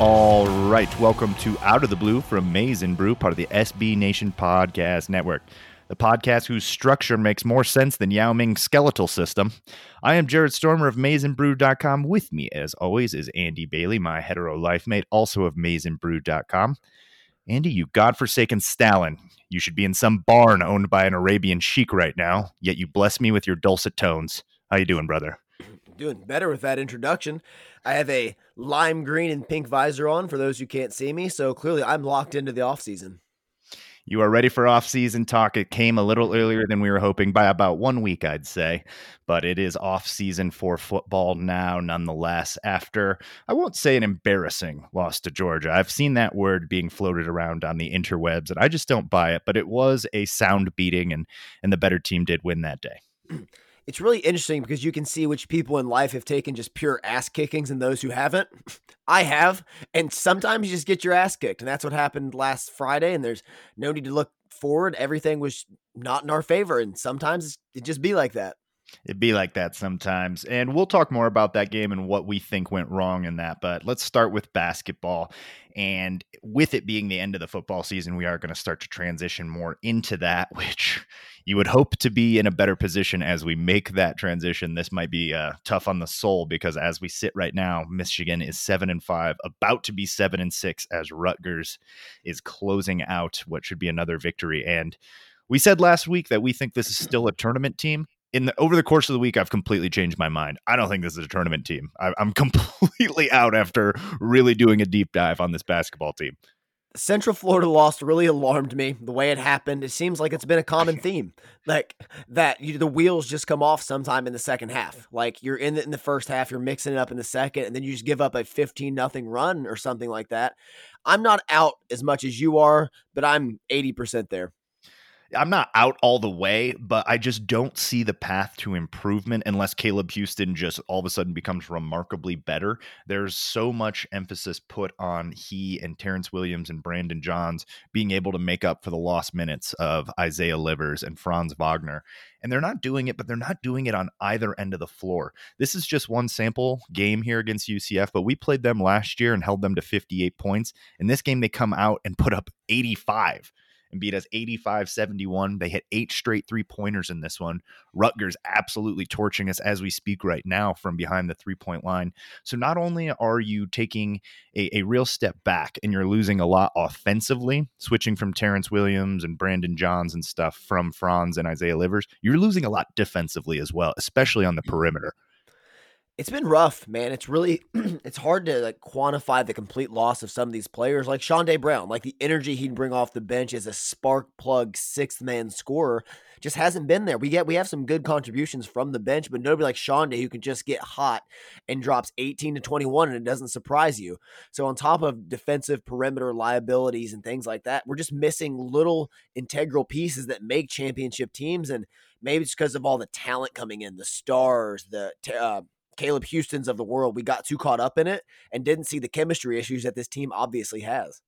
All right, welcome to Out of the Blue from Maize n Brew, part of the SB Nation Podcast Network, the podcast whose structure makes more sense than Yao Ming's skeletal system. I am Jared Stormer of MaizenBrew.com. With me, as always, is Andy Bailey, my hetero life mate, also of MaizenBrew.com. Andy, you godforsaken Stalin. You should be in some barn owned by an Arabian sheik right now, yet you bless me with your dulcet tones. How you doing, brother? Doing better with that introduction. I have a lime green and pink visor on for those who can't see me, so clearly I'm locked into the off season. You are ready for off-season talk. It came a little earlier than we were hoping by about one week, I'd say, but it is off-season for football now, nonetheless. After I won't say an embarrassing loss to Georgia, I've seen that word being floated around on the interwebs, and I just don't buy it. But it was a sound beating, and and the better team did win that day. it's really interesting because you can see which people in life have taken just pure ass kickings and those who haven't. I have. And sometimes you just get your ass kicked. And that's what happened last Friday. And there's no need to look forward. Everything was not in our favor. And sometimes it just be like that. It'd be like that sometimes. And we'll talk more about that game and what we think went wrong in that. But let's start with basketball. And with it being the end of the football season, we are going to start to transition more into that, which you would hope to be in a better position as we make that transition. This might be uh, tough on the soul because as we sit right now, Michigan is seven and five, about to be seven and six as Rutgers is closing out what should be another victory. And we said last week that we think this is still a tournament team in the over the course of the week, I've completely changed my mind. I don't think this is a tournament team. I, am completely out after really doing a deep dive on this basketball team. Central Florida loss really alarmed me the way it happened. It seems like it's been a common theme, like that you, the wheels just come off sometime in the second half. Like you're in the, in the first half, you're mixing it up in the second, and then you just give up a 15 nothing run or something like that. I'm not out as much as you are, but I'm 80% there. I'm not out all the way, but I just don't see the path to improvement unless Caleb Houstan just all of a sudden becomes remarkably better. There's so much emphasis put on he and Terrence Williams and Brandon Johns being able to make up for the lost minutes of Isaiah Livers and Franz Wagner. And they're not doing it, but they're not doing it on either end of the floor. This is just one sample game here against UCF, but we played them last year and held them to 58 points. In this game, they come out and put up 85 and beat us 85 71. They hit eight straight three pointers in this one. Rutgers absolutely torching us as we speak right now from behind the three point line. So not only are you taking a, a real step back and you're losing a lot offensively, switching from Terrence Williams and Brandon Johns and stuff from Franz and Isaiah Livers, you're losing a lot defensively as well, especially on the mm-hmm. perimeter it's been rough, man. It's really it's hard to like quantify the complete loss of some of these players, like Chaundee Brown. Like the energy he'd bring off the bench as a spark plug sixth man scorer just hasn't been there. We get we have some good contributions from the bench, but nobody like Chaundee who can just get hot and drops 18 to 21 and it doesn't surprise you. So on top of defensive perimeter liabilities and things like that, we're just missing little integral pieces that make championship teams and maybe it's because of all the talent coming in, the stars, the uh, Caleb Houstans of the world, we got too caught up in it and didn't see the chemistry issues that this team obviously has.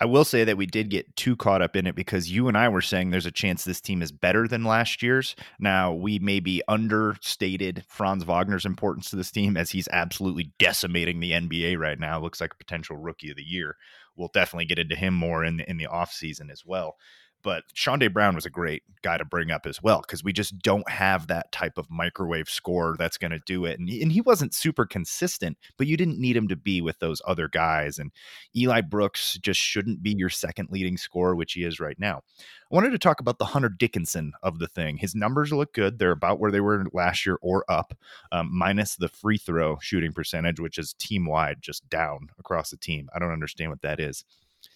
I will say that we did get too caught up in it because you and I were saying there's a chance this team is better than last year's. Now, we maybe understated Franz Wagner's importance to this team as he's absolutely decimating the NBA right now. Looks like a potential rookie of the year. We'll definitely get into him more in the, in the offseason as well. But Chaundee Brown was a great guy to bring up as well because we just don't have that type of microwave score that's going to do it. And he, and he wasn't super consistent, but you didn't need him to be with those other guys. And Eli Brooks just shouldn't be your second leading scorer, which he is right now. I wanted to talk about the Hunter Dickinson of the thing. His numbers look good. They're about where they were last year or up, um, minus the free throw shooting percentage, which is team wide, just down across the team. I don't understand what that is.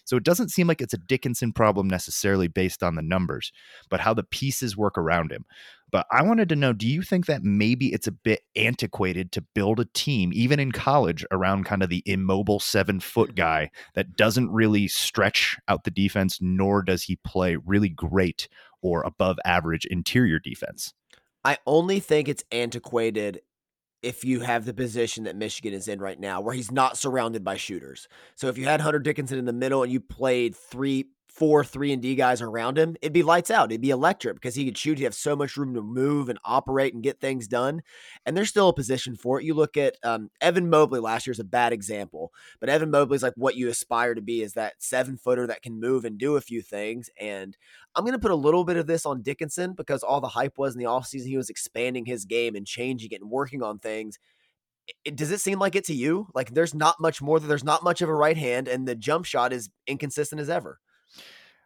So it doesn't seem like it's a Dickinson problem necessarily based on the numbers, but how the pieces work around him. But I wanted to know do you think that maybe it's a bit antiquated to build a team, even in college, around kind of the immobile seven foot guy that doesn't really stretch out the defense, nor does he play really great or above average interior defense? I only think it's antiquated if you have the position that Michigan is in right now, where he's not surrounded by shooters. So if you had Hunter Dickinson in the middle and you played three four three and D guys around him, it'd be lights out. It'd be electric because he could shoot. He'd have so much room to move and operate and get things done. And there's still a position for it. You look at um, Evan Mobley last year is a bad example, but Evan Mobley's like what you aspire to be is that seven footer that can move and do a few things. And I'm going to put a little bit of this on Dickinson because all the hype was in the offseason. He was expanding his game and changing it and working on things it, does it seem like it to you? Like there's not much more. That there's not much of a right hand, and the jump shot is inconsistent as ever.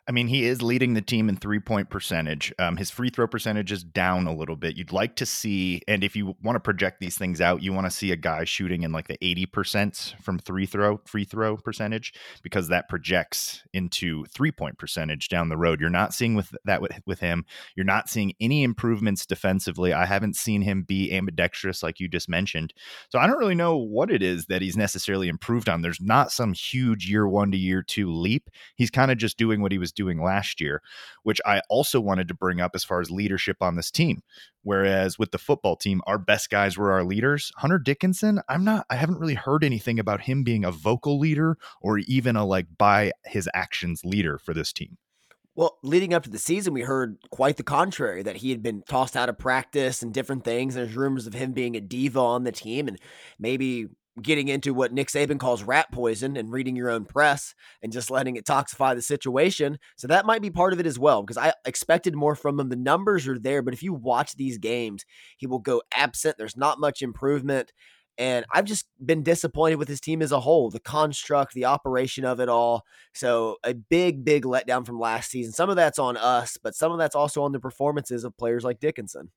I mean, he is leading the team in three point percentage. Um, his free throw percentage is down a little bit. You'd like to see, and if you want to project these things out, you want to see a guy shooting in like the 80% from three throw, free throw percentage, because that projects into three point percentage down the road. You're not seeing with that with, with him. You're not seeing any improvements defensively. I haven't seen him be ambidextrous like you just mentioned. So I don't really know what it is that he's necessarily improved on. There's not some huge year one to year two leap. He's kind of just doing what he was was doing last year, which I also wanted to bring up as far as leadership on this team. Whereas with the football team, our best guys were our leaders. Hunter Dickinson, I'm not, I haven't really heard anything about him being a vocal leader or even a like by his actions leader for this team. Well, leading up to the season, we heard quite the contrary that he had been tossed out of practice and different things. There's rumors of him being a diva on the team and maybe getting into what Nick Saban calls rat poison and reading your own press and just letting it toxify the situation. So that might be part of it as well, because I expected more from him. The numbers are there, but if you watch these games, he will go absent. There's not much improvement. And I've just been disappointed with his team as a whole, the construct, the operation of it all. So a big, big letdown from last season. Some of that's on us, but some of that's also on the performances of players like Dickinson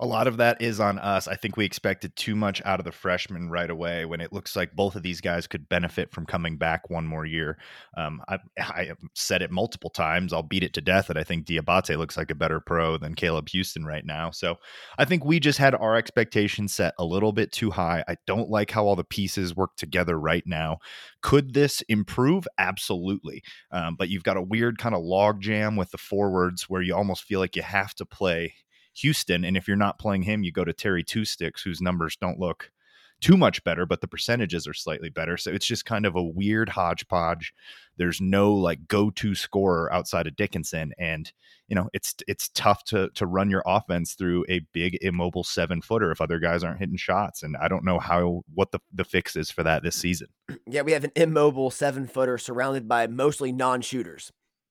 a lot of that is on us. I think we expected too much out of the freshman right away when it looks like both of these guys could benefit from coming back one more year. Um, I, I, have said it multiple times. I'll beat it to death that I think Diabate looks like a better pro than Caleb Houstan right now. So I think we just had our expectations set a little bit too high. I don't like how all the pieces work together right now. Could this improve? Absolutely. Um, but you've got a weird kind of log jam with the forwards where you almost feel like you have to play Houstan. And if you're not playing him, you go to Terry Two Sticks, whose numbers don't look too much better, but the percentages are slightly better. So it's just kind of a weird hodgepodge. There's no like go-to scorer outside of Dickinson, and you know it's it's tough to to run your offense through a big immobile seven footer if other guys aren't hitting shots. And I don't know how what the the fix is for that this season. Yeah, we have an immobile seven footer surrounded by mostly non-shooters.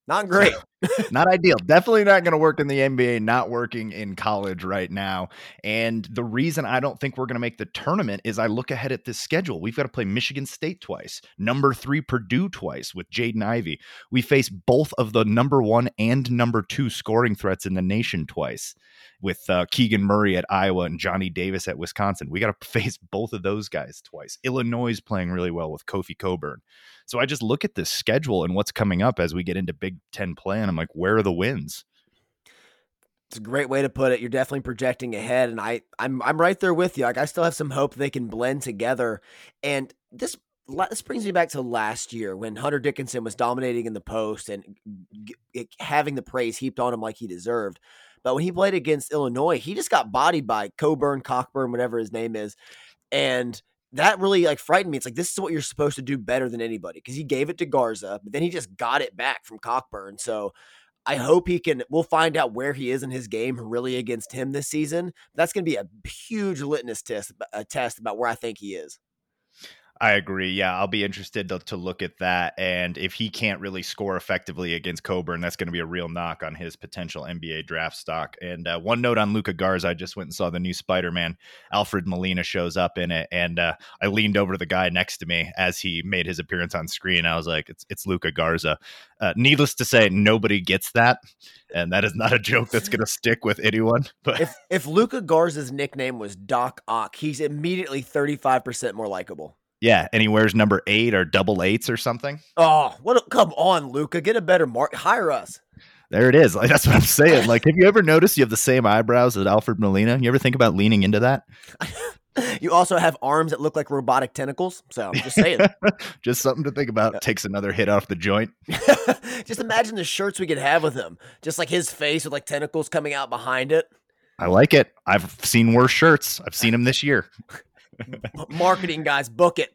Not great. not ideal. Definitely not going to work in the NBA, not working in college right now. And the reason I don't think we're going to make the tournament is I look ahead at this schedule. We've got to play Michigan State twice, number three Purdue twice with Jaden Ivey. We face both of the number one and number two scoring threats in the nation twice with uh, Keegan Murray at Iowa and Johnny Davis at Wisconsin. We got to face both of those guys twice. Illinois is playing really well with Kofi Cockburn. So I just look at this schedule and what's coming up as we get into Big Ten play, and I'm like, where are the wins? It's a great way to put it. You're definitely projecting ahead, and I, I'm, I'm right there with you. Like I still have some hope they can blend together. And this, this brings me back to last year when Hunter Dickinson was dominating in the post and having the praise heaped on him like he deserved. But when he played against Illinois, he just got bodied by Coburn, Cockburn, whatever his name is, and that really like frightened me. It's like this is what you're supposed to do better than anybody because he gave it to Garza, but then he just got it back from Cockburn. So I hope he can. We'll find out where he is in his game really against him this season. That's going to be a huge litmus test, a test about where I think he is. I agree. Yeah, I'll be interested to, to look at that. And if he can't really score effectively against Coburn, that's going to be a real knock on his potential NBA draft stock. And uh, one note on Luka Garza, I just went and saw the new Spider Man. Alfred Molina shows up in it, and uh, I leaned over to the guy next to me as he made his appearance on screen. I was like, "It's it's Luka Garza." Uh, needless to say, nobody gets that, and that is not a joke that's going to stick with anyone. But if if Luka Garza's nickname was Doc Ock, he's immediately thirty five percent more likable. Yeah, and he wears number eight or double eights or something. Oh, what? A, come on, Luka, get a better mark. Hire us. There it is. Like that's what I'm saying. Like, have you ever noticed you have the same eyebrows as Alfred Molina? You ever think about leaning into that? you also have arms that look like robotic tentacles. So I'm just saying. just something to think about. Takes another hit off the joint. just imagine the shirts we could have with him. Just like his face with like tentacles coming out behind it. I like it. I've seen worse shirts. I've seen them this year. Marketing guys, book it.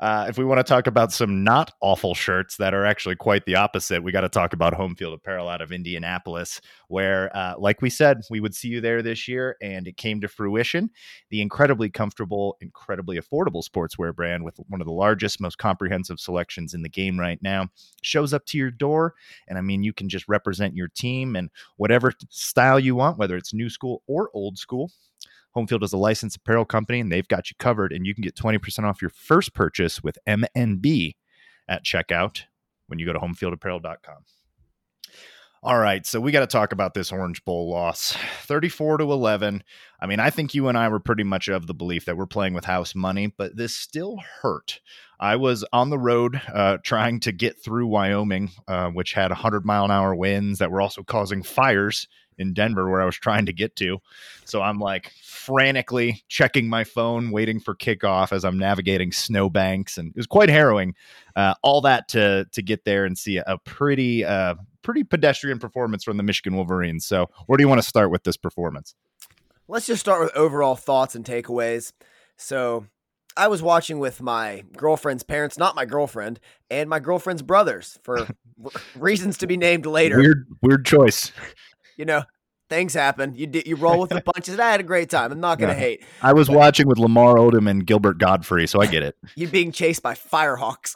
Uh, if we want to talk about some not awful shirts that are actually quite the opposite, we got to talk about Home Field Apparel out of Indianapolis, where, uh, like we said, we would see you there this year, and it came to fruition. The incredibly comfortable, incredibly affordable sportswear brand with one of the largest, most comprehensive selections in the game right now shows up to your door. And I mean, you can just represent your team and whatever style you want, whether it's new school or old school. Homefield is a licensed apparel company and they've got you covered. And you can get 20% off your first purchase with MNB at checkout when you go to homefieldapparel.com. All right, so we got to talk about this Orange Bowl loss 34 to 11. I mean, I think you and I were pretty much of the belief that we're playing with house money, but this still hurt. I was on the road uh, trying to get through Wyoming, uh, which had 100 mile an hour winds that were also causing fires in Denver where I was trying to get to. So I'm like frantically checking my phone, waiting for kickoff as I'm navigating snowbanks, and it was quite harrowing. Uh, all that to to get there and see a pretty uh, pretty pedestrian performance from the Michigan Wolverines. So where do you want to start with this performance? Let's just start with overall thoughts and takeaways. So I was watching with my girlfriend's parents, not my girlfriend, and my girlfriend's brothers for reasons to be named later. Weird, weird choice you know, things happen. You you roll with the punches. And I had a great time. I'm not gonna yeah. hate. I was but, watching with Lamar Odom and Gilbert Gottfried, so I get it. You're being chased by firehawks.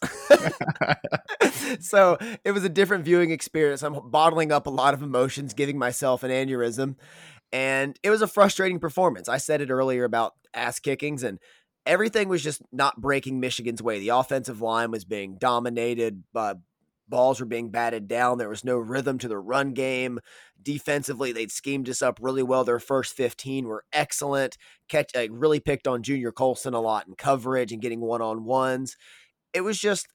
so it was a different viewing experience. I'm bottling up a lot of emotions, giving myself an aneurysm, and it was a frustrating performance. I said it earlier about ass kickings and. Everything was just not breaking Michigan's way. The offensive line was being dominated by balls were being batted down. There was no rhythm to the run game. Defensively, they'd schemed us up really well. Their first 15 were excellent. Catch, uh, really picked on Junior Colson a lot in coverage and getting one on ones. It was just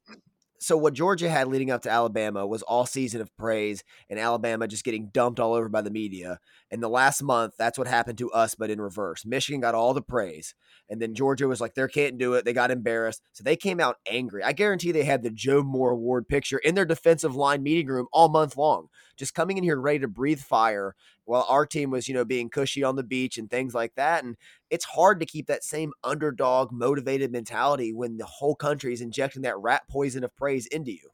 so what Georgia had leading up to Alabama was all season of praise and Alabama just getting dumped all over by the media. And the last month, that's what happened to us, but in reverse. Michigan got all the praise. And then Georgia was like, they can't do it. They got embarrassed. So they came out angry. I guarantee they had the Joe Moore Award picture in their defensive line meeting room all month long, just coming in here ready to breathe fire while our team was, you know, being cushy on the beach and things like that. And it's hard to keep that same underdog motivated mentality when the whole country is injecting that rat poison of praise into you.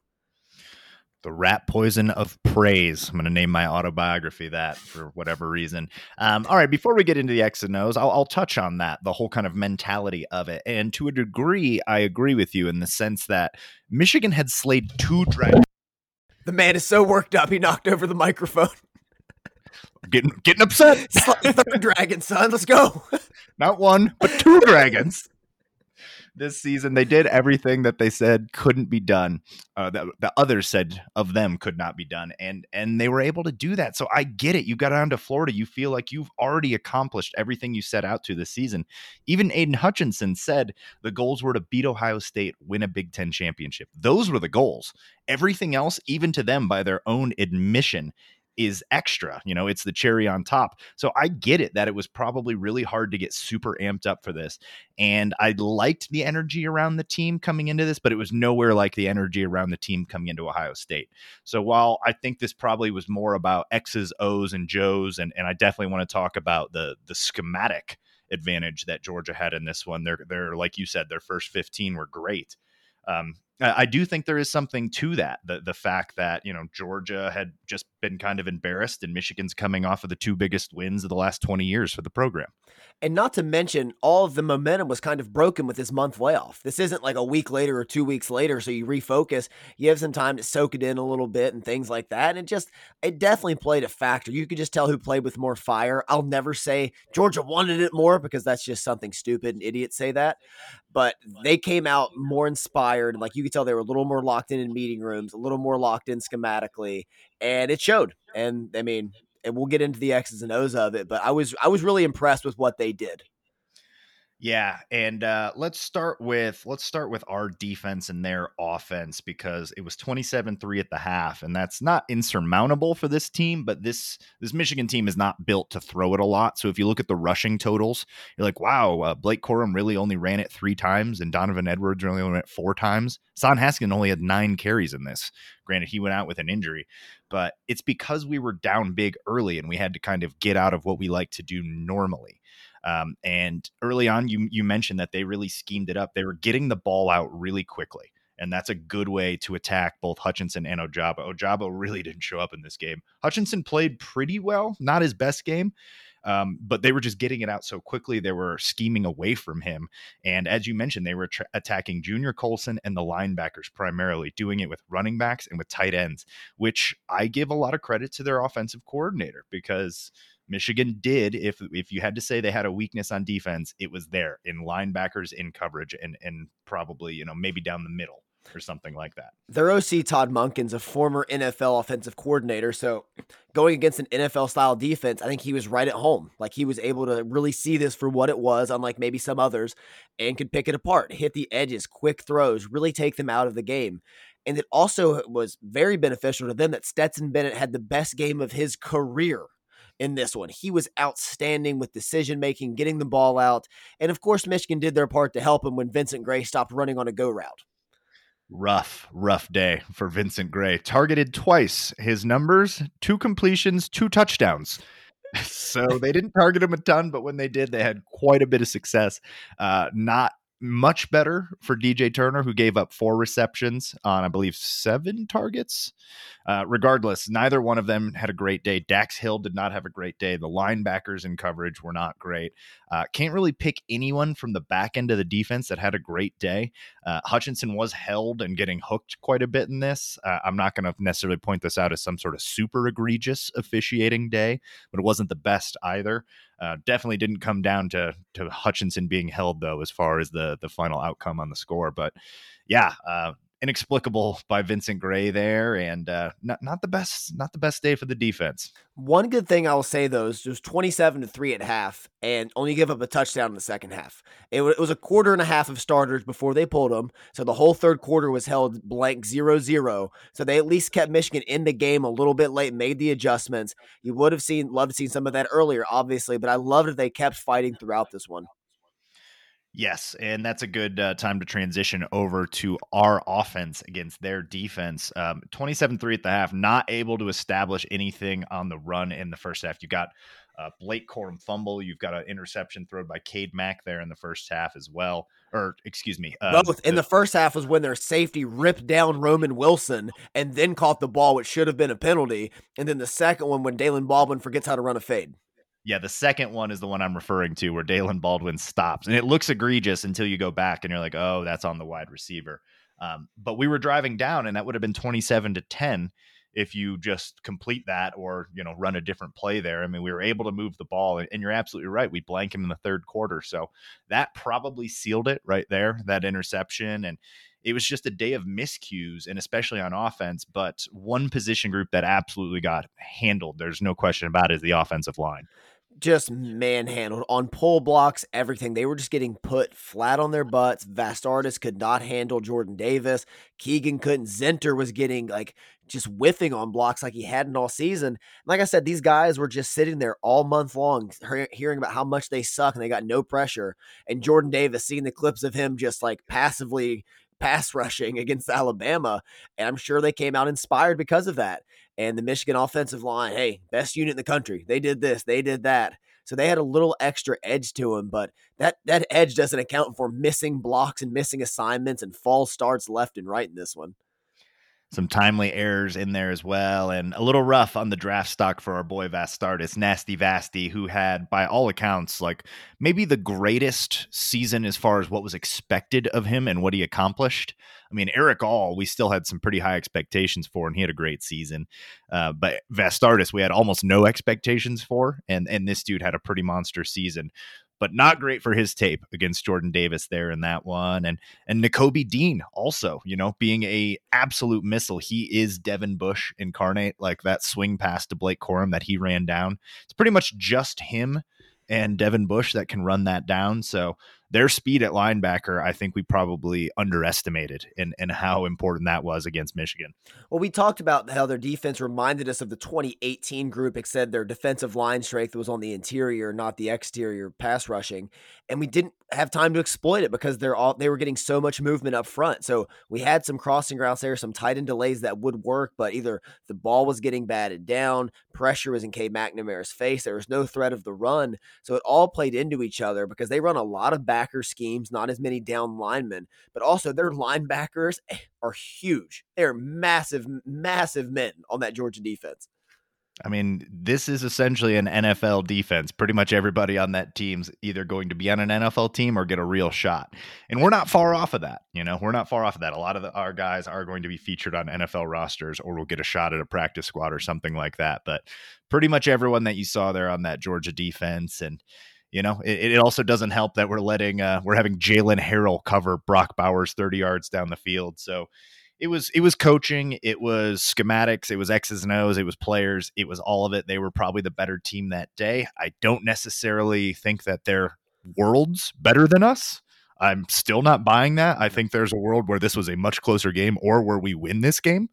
The rat poison of praise. I'm going to name my autobiography that for whatever reason. Um, all right, before we get into the X and O's, I'll, I'll touch on that, the whole kind of mentality of it. And to a degree, I agree with you in the sense that Michigan had slayed two dragons. The man is so worked up, he knocked over the microphone getting getting upset. Third dragon, son. Let's go. Not one, but two dragons. This season, they did everything that they said couldn't be done. Uh, that the others said of them could not be done, and and they were able to do that. So I get it. You got down to Florida. You feel like you've already accomplished everything you set out to this season. Even Aiden Hutchinson said the goals were to beat Ohio State, win a Big Ten championship. Those were the goals. Everything else, even to them by their own admission, is extra. You know, it's the cherry on top. So I get it that it was probably really hard to get super amped up for this. And I liked the energy around the team coming into this, but it was nowhere like the energy around the team coming into Ohio State. So while I think this probably was more about X's, O's, and Joe's, and, and I definitely want to talk about the the schematic advantage that Georgia had in this one. They're they're like you said, their first 15 were great. Um, I do think there is something to that. The the fact that, you know, Georgia had just been kind of embarrassed and Michigan's coming off of the two biggest wins of the last 20 years for the program. And not to mention all of the momentum was kind of broken with this month layoff. This isn't like a week later or 2 weeks later so you refocus, you have some time to soak it in a little bit and things like that. And it just it definitely played a factor. You could just tell who played with more fire. I'll never say Georgia wanted it more because that's just something stupid and idiots say that but they came out more inspired. Like you could tell they were a little more locked in in meeting rooms, a little more locked in schematically, and it showed. And I mean, and we'll get into the X's and O's of it, but I was I was really impressed with what they did. Yeah, and uh, let's start with let's start with our defense and their offense because it was 27-3 at the half and that's not insurmountable for this team, but this this Michigan team is not built to throw it a lot. So if you look at the rushing totals, you're like, "Wow, uh, Blake Corum really only ran it 3 times and Donovan Edwards really only ran it 4 times." Hassan Haskin only had 9 carries in this. Granted, he went out with an injury, but it's because we were down big early and we had to kind of get out of what we like to do normally. Um, and early on, you you mentioned that they really schemed it up. They were getting the ball out really quickly. And that's a good way to attack both Hutchinson and Ojabo. Ojabo really didn't show up in this game. Hutchinson played pretty well, not his best game, um, but they were just getting it out so quickly. They were scheming away from him. And as you mentioned, they were tra- attacking Junior Colson and the linebackers primarily, doing it with running backs and with tight ends, which I give a lot of credit to their offensive coordinator because. Michigan did, if if you had to say they had a weakness on defense, it was there in linebackers in coverage and and probably, you know, maybe down the middle or something like that. Their OC Todd Monken's a former NFL offensive coordinator, so going against an NFL style defense, I think he was right at home. Like he was able to really see this for what it was, unlike maybe some others, and could pick it apart, hit the edges, quick throws, really take them out of the game. And it also was very beneficial to them that Stetson Bennett had the best game of his career in this one. He was outstanding with decision making, getting the ball out. And of course, Michigan did their part to help him when Vincent Gray stopped running on a go route rough, rough day for Vincent Gray. Targeted twice. His numbers two completions, two touchdowns. so they didn't target him a ton, but when they did, they had quite a bit of success. Uh, not much better for DJ Turner, who gave up four receptions on, I believe, seven targets. Uh, regardless, neither one of them had a great day. Dax Hill did not have a great day. The linebackers in coverage were not great. Uh, can't really pick anyone from the back end of the defense that had a great day. Uh, Hutchinson was held and getting hooked quite a bit in this. Uh, I'm not going to necessarily point this out as some sort of super egregious officiating day, but it wasn't the best either. Uh, definitely didn't come down to to Hutchinson being held though, as far as the the final outcome on the score. But yeah, inexplicable by Vincent Gray there, and uh, not not the best not the best day for the defense. One good thing I will say though is just twenty seven to three at half, and only give up a touchdown in the second half. It, w- it, was a quarter and a half of starters before they pulled them, so the whole third quarter was held blank 0-0. So they at least kept Michigan in the game a little bit late, made the adjustments. You would have seen loved to see some of that earlier, obviously, but I loved that they kept fighting throughout this one. Yes, and that's a good uh, time to transition over to our offense against their defense. Um, 27-3 at the half, not able to establish anything on the run in the first half. You got uh, Blake Corum fumble. You've got an interception thrown by Cade Mack there in the first half as well. Or excuse me, uh, both in the, the first half was when their safety ripped down Roman Wilson and then caught the ball, which should have been a penalty. And then the second one when Daylen Baldwin forgets how to run a fade. Yeah, the second one is the one I'm referring to where Daylen Baldwin stops. And it looks egregious until you go back and you're like, oh, that's on the wide receiver. Um, but we were driving down and that would have been 27 to 10 if you just complete that or, you know, run a different play there. I mean, we were able to move the ball and you're absolutely right. We blank him in the third quarter. So that probably sealed it right there, that interception. And it was just a day of miscues and especially on offense. But one position group that absolutely got handled, there's no question about it, is the offensive line just manhandled on pull blocks, everything. They were just getting put flat on their butts. Vastardis could not handle Jordan Davis. Keegan couldn't. Zinter was getting like just whiffing on blocks like he hadn't all season. Like I said, these guys were just sitting there all month long, hearing about how much they suck and they got no pressure. And Jordan Davis, seeing the clips of him just like passively pass rushing against Alabama. And I'm sure they came out inspired because of that. And the Michigan offensive line, hey, best unit in the country. They did this, they did that. So they had a little extra edge to them, but that that edge doesn't account for missing blocks and missing assignments and false starts left and right in this one some timely errors in there as well, and a little rough on the draft stock for our boy Vastardis, Nasty Vasty, who had, by all accounts, like maybe the greatest season as far as what was expected of him and what he accomplished. I mean, Erick All, we still had some pretty high expectations for, and he had a great season. Uh, but Vastardis, we had almost no expectations for, and and this dude had a pretty monster season but not great for his tape against Jordan Davis there in that one. And and Nakobe Dean also, you know, being a absolute missile. He is Devin Bush incarnate, like that swing pass to Blake Corum that he ran down. It's pretty much just him and Devin Bush that can run that down. So their speed at linebacker, I think we probably underestimated and and how important that was against Michigan. Well, we talked about how their defense reminded us of the 2018 group, except their defensive line strength was on the interior, not the exterior pass rushing. And we didn't have time to exploit it because they're all they were getting so much movement up front. So we had some crossing routes there, some tight end delays that would work, but either the ball was getting batted down, pressure was in Cade McNamara's face, there was no threat of the run. So it all played into each other because they run a lot of backer schemes, not as many down linemen, but also their linebackers eh, are huge. They're massive, massive men on that Georgia defense. I mean, this is essentially an NFL defense. Pretty much everybody on that team's either going to be on an NFL team or get a real shot. And we're not far off of that. You know, we're not far off of that. A lot of the, our guys are going to be featured on NFL rosters or we'll get a shot at a practice squad or something like that. But pretty much everyone that you saw there on that Georgia defense and you know, it, it also doesn't help that we're letting uh, we're having Jaylen Harrell cover Brock Bowers 30 yards down the field. So it was it was coaching, it was schematics, it was X's and O's, it was players, it was all of it. They were probably the better team that day. I don't necessarily think that they're worlds better than us. I'm still not buying that. I mm-hmm. think there's a world where this was a much closer game or where we win this game.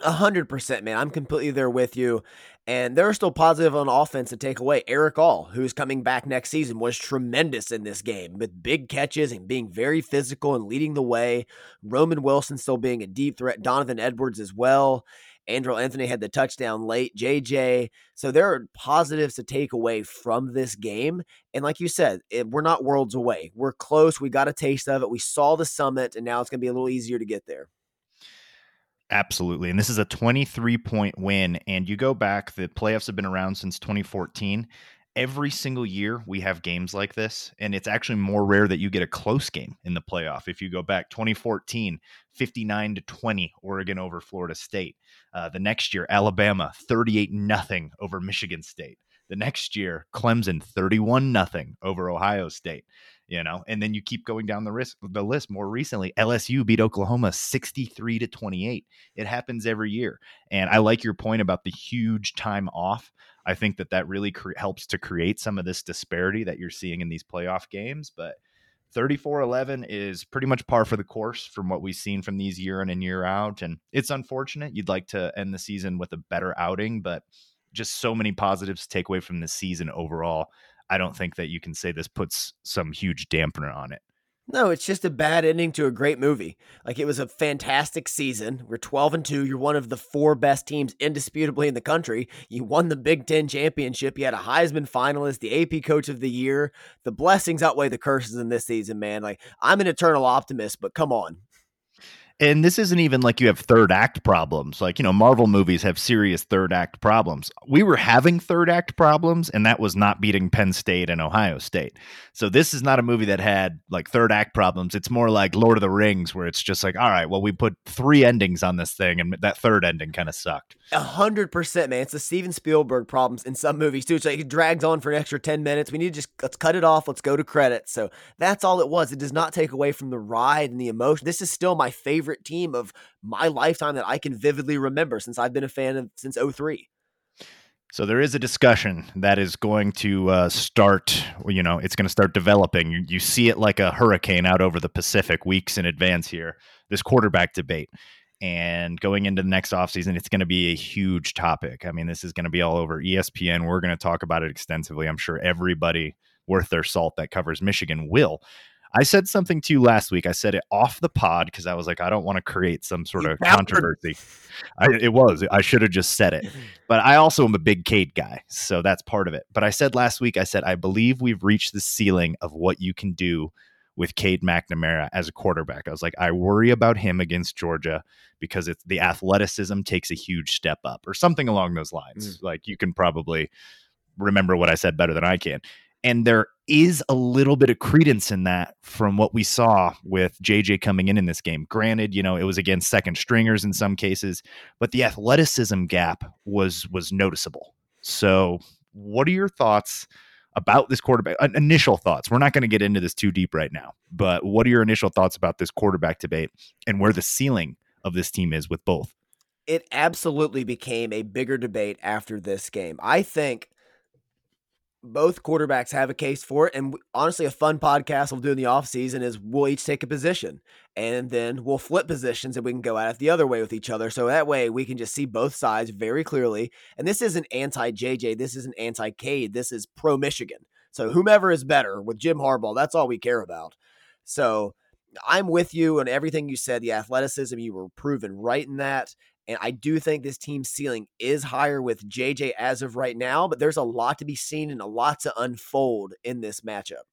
A hundred percent, man. I'm completely there with you. And there are still positive on offense to take away. Erick All, who's coming back next season, was tremendous in this game with big catches and being very physical and leading the way. Roman Wilson still being a deep threat. Donovan Edwards as well. Andrew Anthony had the touchdown late. JJ. So there are positives to take away from this game. And like you said, it, we're not worlds away. We're close. We got a taste of it. We saw the summit, and now it's going to be a little easier to get there. Absolutely. And this is a 23 point win. And you go back, the playoffs have been around since 2014. Every single year we have games like this. And it's actually more rare that you get a close game in the playoff. If you go back 2014, 59 to 20, Oregon over Florida State. Uh, the next year, Alabama 38 nothing over Michigan State. The next year, Clemson 31 nothing over Ohio State you know and then you keep going down the risk the list more recently lsu beat oklahoma 63 to 28 it happens every year and i like your point about the huge time off. I think that that really cre- helps to create some of this disparity that you're seeing in these playoff games but 34-11 is pretty much par for the course from what we've seen from these year in and year out and it's unfortunate you'd like to end the season with a better outing but just so many positives to take away from the season overall I don't think that you can say this puts some huge dampener on it. No, it's just a bad ending to a great movie. Like it was a fantastic season. We're 12 and 2. You're one of the four best teams indisputably in the country. You won the Big 10 championship. You had a Heisman finalist, the AP coach of the year. The blessings outweigh the curses in this season, man. Like I'm an eternal optimist, but come on and this isn't even like you have third act problems. Like, you know, Marvel movies have serious third act problems. We were having third act problems, and that was not beating Penn State and Ohio State. So this is not a movie that had like third act problems. It's more like Lord of the Rings, where it's just like, all right, well, we put three endings on this thing, and that third ending kind of sucked. A hundred percent, man. It's the Steven Spielberg problems in some movies too. It's like it drags on for an extra ten minutes. We need to just let's cut it off. Let's go to credits. So that's all it was. It does not take away from the ride and the emotion. This is still my favorite team of my lifetime that I can vividly remember since I've been a fan of since 03. So there is a discussion that is going to uh, start. You know, it's going to start developing. You, you see it like a hurricane out over the Pacific weeks in advance here. This quarterback debate and going into the next offseason it's going to be a huge topic i mean this is going to be all over espn we're going to talk about it extensively i'm sure everybody worth their salt that covers michigan will i said something to you last week i said it off the pod because i was like i don't want to create some sort of controversy I, it was i should have just said it but i also am a big cade guy so that's part of it but i said last week i said i believe we've reached the ceiling of what you can do with Cade McNamara as a quarterback. I was like, I worry about him against Georgia because it's the athleticism takes a huge step up or something along those lines. Mm. Like you can probably remember what I said better than I can. And there is a little bit of credence in that from what we saw with JJ coming in in this game. Granted, you know, it was against second stringers in some cases, but the athleticism gap was was noticeable. So, what are your thoughts about this quarterback? Uh, initial thoughts. We're not going to get into this too deep right now, but what are your initial thoughts about this quarterback debate and where the ceiling of this team is with both? It absolutely became a bigger debate after this game. I think both quarterbacks have a case for it. And honestly, a fun podcast we'll do in the offseason is we'll each take a position and then we'll flip positions and we can go at it the other way with each other. So that way we can just see both sides very clearly. And this isn't anti JJ. This isn't anti Cade. This is pro Michigan. So whomever is better with Jim Harbaugh, that's all we care about. So I'm with you on everything you said. The athleticism, you were proven right in that. And I do think this team's ceiling is higher with JJ as of right now, but there's a lot to be seen and a lot to unfold in this matchup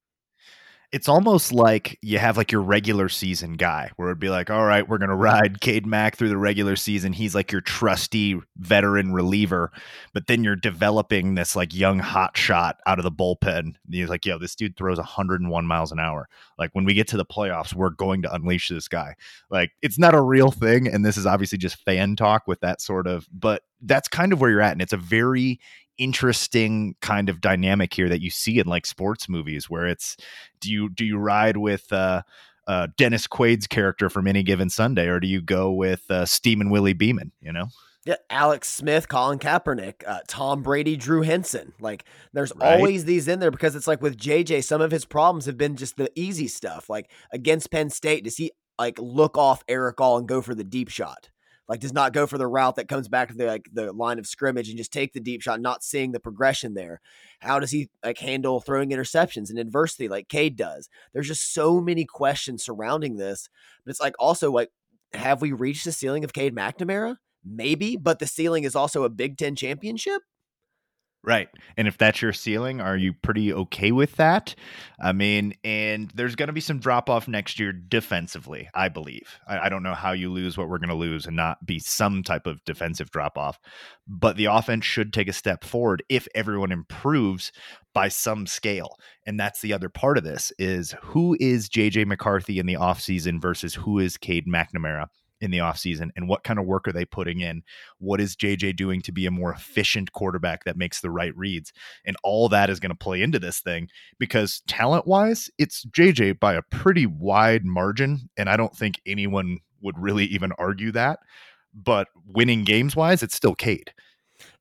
it's almost like you have like your regular season guy where it'd be like, all right, we're going to ride Cade Mack through the regular season. He's like your trusty veteran reliever. But then you're developing this like young hot shot out of the bullpen. He's like, yo, this dude throws 101 miles an hour. Like when we get to the playoffs, we're going to unleash this guy. Like it's not a real thing. And this is obviously just fan talk with that sort of, but that's kind of where you're at. And it's a very interesting kind of dynamic here that you see in like sports movies where it's do you do you ride with uh, uh, Dennis Quaid's character from any given Sunday, or do you go with uh, Steamin' Willie Beeman? You know, yeah, Alex Smith, Colin Kaepernick, uh, Tom Brady, Drew Henson. Like, there's right. always these in there because it's like with JJ, some of his problems have been just the easy stuff. Like against Penn State, does he like look off Erick All and go for the deep shot? Like does not go for the route that comes back to the like the line of scrimmage and just take the deep shot, not seeing the progression there. How does he like handle throwing interceptions and adversity like Cade does? There's just so many questions surrounding this. But it's like also like, have we reached the ceiling of Cade McNamara? Maybe, but the ceiling is also a Big Ten championship. Right. And if that's your ceiling, are you pretty okay with that? I mean, and there's going to be some drop off next year defensively, I believe. I, I, don't know how you lose what we're going to lose and not be some type of defensive drop off. But the offense should take a step forward if everyone improves by some scale. And that's the other part of this is who is JJ McCarthy in the offseason versus who is Cade McNamara in the offseason and what kind of work are they putting in? What is JJ doing to be a more efficient quarterback that makes the right reads? And all that is going to play into this thing because talent wise, it's JJ by a pretty wide margin. And I don't think anyone would really even argue that. But winning games wise, it's still Cade.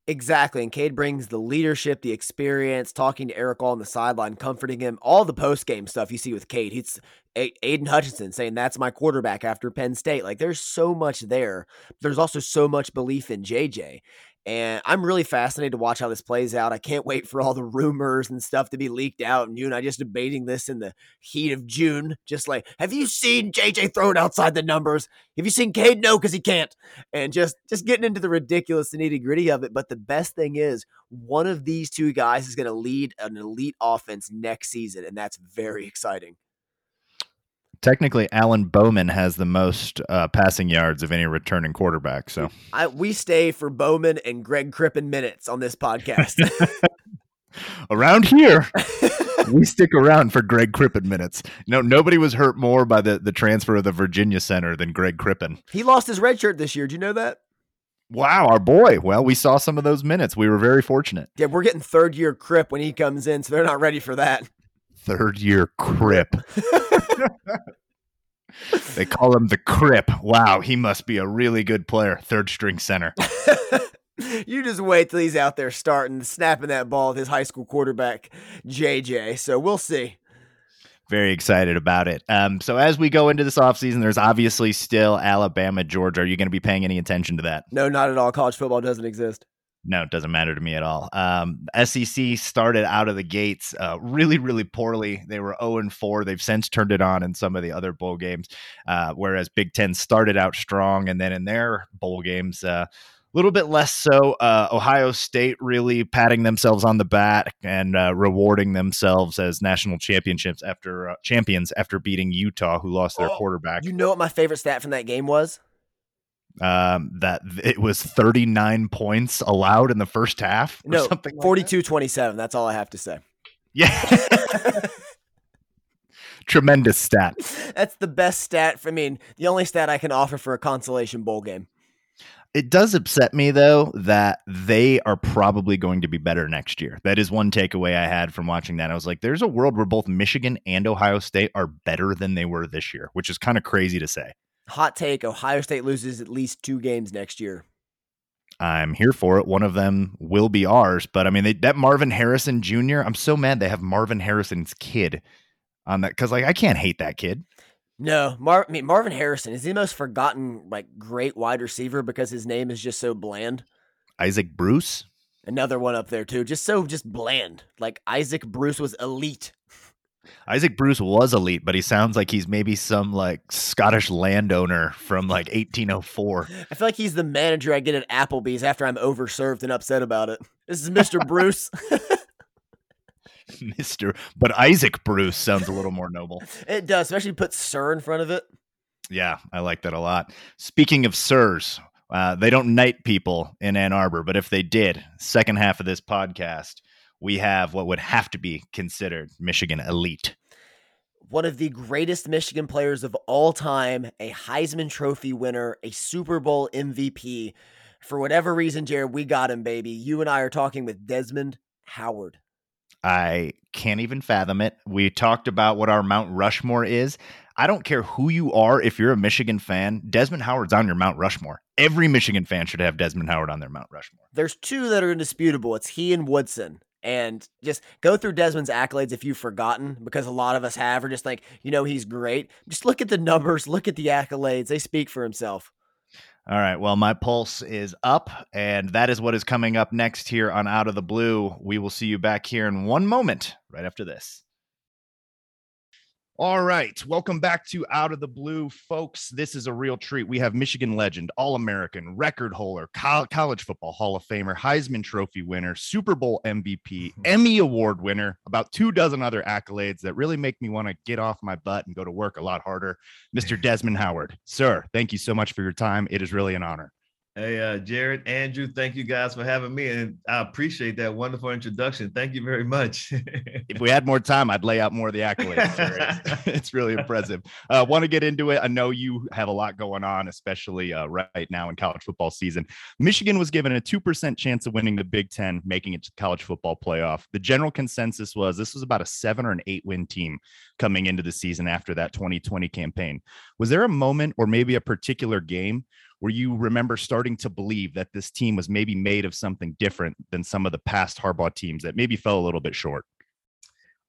Exactly. And Cade brings the leadership, the experience, talking to Erick All on the sideline, comforting him, all the post game stuff you see with Cade. He's Aiden Hutchinson saying that's my quarterback after Penn State. Like there's so much there. There's also so much belief in JJ. And I'm really fascinated to watch how this plays out. I can't wait for all the rumors and stuff to be leaked out. And you and I just debating this in the heat of June. Just like, have you seen JJ throw it outside the numbers? Have you seen Cade? No, because he can't. And just just getting into the ridiculous and nitty gritty of it. But the best thing is, one of these two guys is going to lead an elite offense next season, and that's very exciting. Technically, Alan Bowman has the most uh, passing yards of any returning quarterback. So I, we stay for Bowman and Greg Crippen minutes on this podcast. around here, we stick around for Greg Crippen minutes. No, nobody was hurt more by the, the transfer of the Virginia Center than Greg Crippen. He lost his red shirt this year. Do you know that? Wow, our boy. Well, we saw some of those minutes. We were very fortunate. Yeah, we're getting third year Crip when he comes in, so they're not ready for that third year Crip. they call him the Crip. Wow, he must be a really good player, third string center. you just wait till he's out there starting, snapping that ball with his high school quarterback, JJ. So we'll see. Very excited about it. Um, so as we go into this offseason, there's obviously still Alabama, Georgia. Are you going to be paying any attention to that? No, not at all. College football doesn't exist. No, it doesn't matter to me at all. Um, SEC started out of the gates uh, really, really poorly. They were 0 and 4. They've since turned it on in some of the other bowl games, uh, whereas Big Ten started out strong, and then in their bowl games, uh, a little bit less so. Uh, Ohio State really patting themselves on the back and uh, rewarding themselves as national championships after uh, champions after beating Utah, who lost their oh, quarterback. You know what my favorite stat from that game was? Um, that it was 39 points allowed in the first half. no, something 42 27. That's all I have to say. Yeah. Tremendous stat. That's the best stat. For, I mean, the only stat I can offer for a consolation bowl game. It does upset me though that they are probably going to be better next year. That is one takeaway I had from watching that. I was like, there's a world where both Michigan and Ohio State are better than they were this year, which is kind of crazy to say. Hot take Ohio State loses at least two games next year. I'm here for it. One of them will be ours. But I mean, they, that Marvin Harrison Jr., I'm so mad they have Marvin Harrison's kid on that because, like, I can't hate that kid. No, Mar- I mean, Marvin Harrison is the most forgotten, like, great wide receiver because his name is just so bland. Isaac Bruce. Another one up there too. Just so just bland. Like Isaac Bruce was elite. Isaac Bruce was elite, but he sounds like he's maybe some like Scottish landowner from like 1804. I feel like he's the manager I get at Applebee's after I'm overserved and upset about it. This is Mr. Bruce. Mr. But Isaac Bruce sounds a little more noble. It does, especially put Sir in front of it. Yeah, I like that a lot. Speaking of Sirs, uh, they don't knight people in Ann Arbor, but if they did, second half of this podcast, we have what would have to be considered Michigan elite. One of the greatest Michigan players of all time, a Heisman Trophy winner, a Super Bowl MVP. For whatever reason, Jared, we got him, baby. You and I are talking with Desmond Howard. I can't even fathom it. We talked about what our Mount Rushmore is. I don't care who you are, if you're a Michigan fan, Desmond Howard's on your Mount Rushmore. Every Michigan fan should have Desmond Howard on their Mount Rushmore. There's two that are indisputable. It's he and Woodson. And just go through Desmond's accolades if you've forgotten, because a lot of us have, or just like, you know, he's great. Just look at the numbers, look at the accolades. They speak for himself. All right. Well, my pulse is up, and that is what is coming up next here on Out of the Blue. We will see you back here in one moment, right after this. All right. Welcome back to Out of the Blue, folks. This is a real treat. We have Michigan legend, All American, record holder, college football Hall of Famer, Heisman Trophy winner, Super Bowl MVP, mm-hmm. Emmy Award winner, about two dozen other accolades that really make me want to get off my butt and go to work a lot harder. Mr. Desmond Howard. Sir, thank you so much for your time. It is really an honor. Hey, uh, Jared, Andrew, thank you guys for having me. And I appreciate that wonderful introduction. Thank you very much. if we had more time, I'd lay out more of the accolades. It's, it's, really impressive. Uh, Want to get into it. I know you have a lot going on, especially uh, right now in college football season. Michigan was given a 2% chance of winning the Big Ten, making it to college football playoff. The general consensus was this was about a seven or an eight win team coming into the season after that 2020 campaign. Was there a moment or maybe a particular game where you remember starting to believe that this team was maybe made of something different than some of the past Harbaugh teams that maybe fell a little bit short?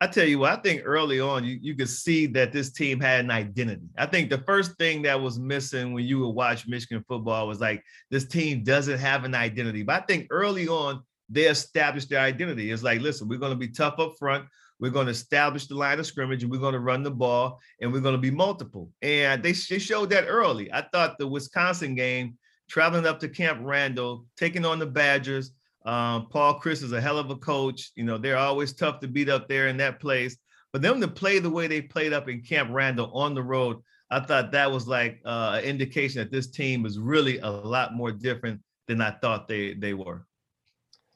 I tell you what, I think early on you, you could see that this team had an identity. I think the first thing that was missing when you would watch Michigan football was like this team doesn't have an identity. But I think early on they established their identity. It's like, listen, we're going to be tough up front. We're going to establish the line of scrimmage and we're going to run the ball and we're going to be multiple. And they, they showed that early. I thought the Wisconsin game, traveling up to Camp Randall, taking on the Badgers. Um, Paul Chryst is a hell of a coach. You know, they're always tough to beat up there in that place. But them to play the way they played up in Camp Randall on the road, I thought that was like uh, an indication that this team is really a lot more different than I thought they they were.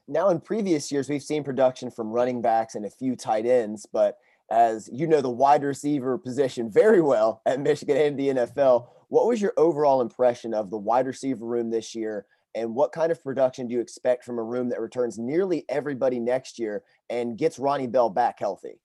Now, in previous years, we've seen production from running backs and a few tight ends, but as you know the wide receiver position very well at Michigan and the NFL, what was your overall impression of the wide receiver room this year? And what kind of production do you expect from a room that returns nearly everybody next year and gets Ronnie Bell back healthy?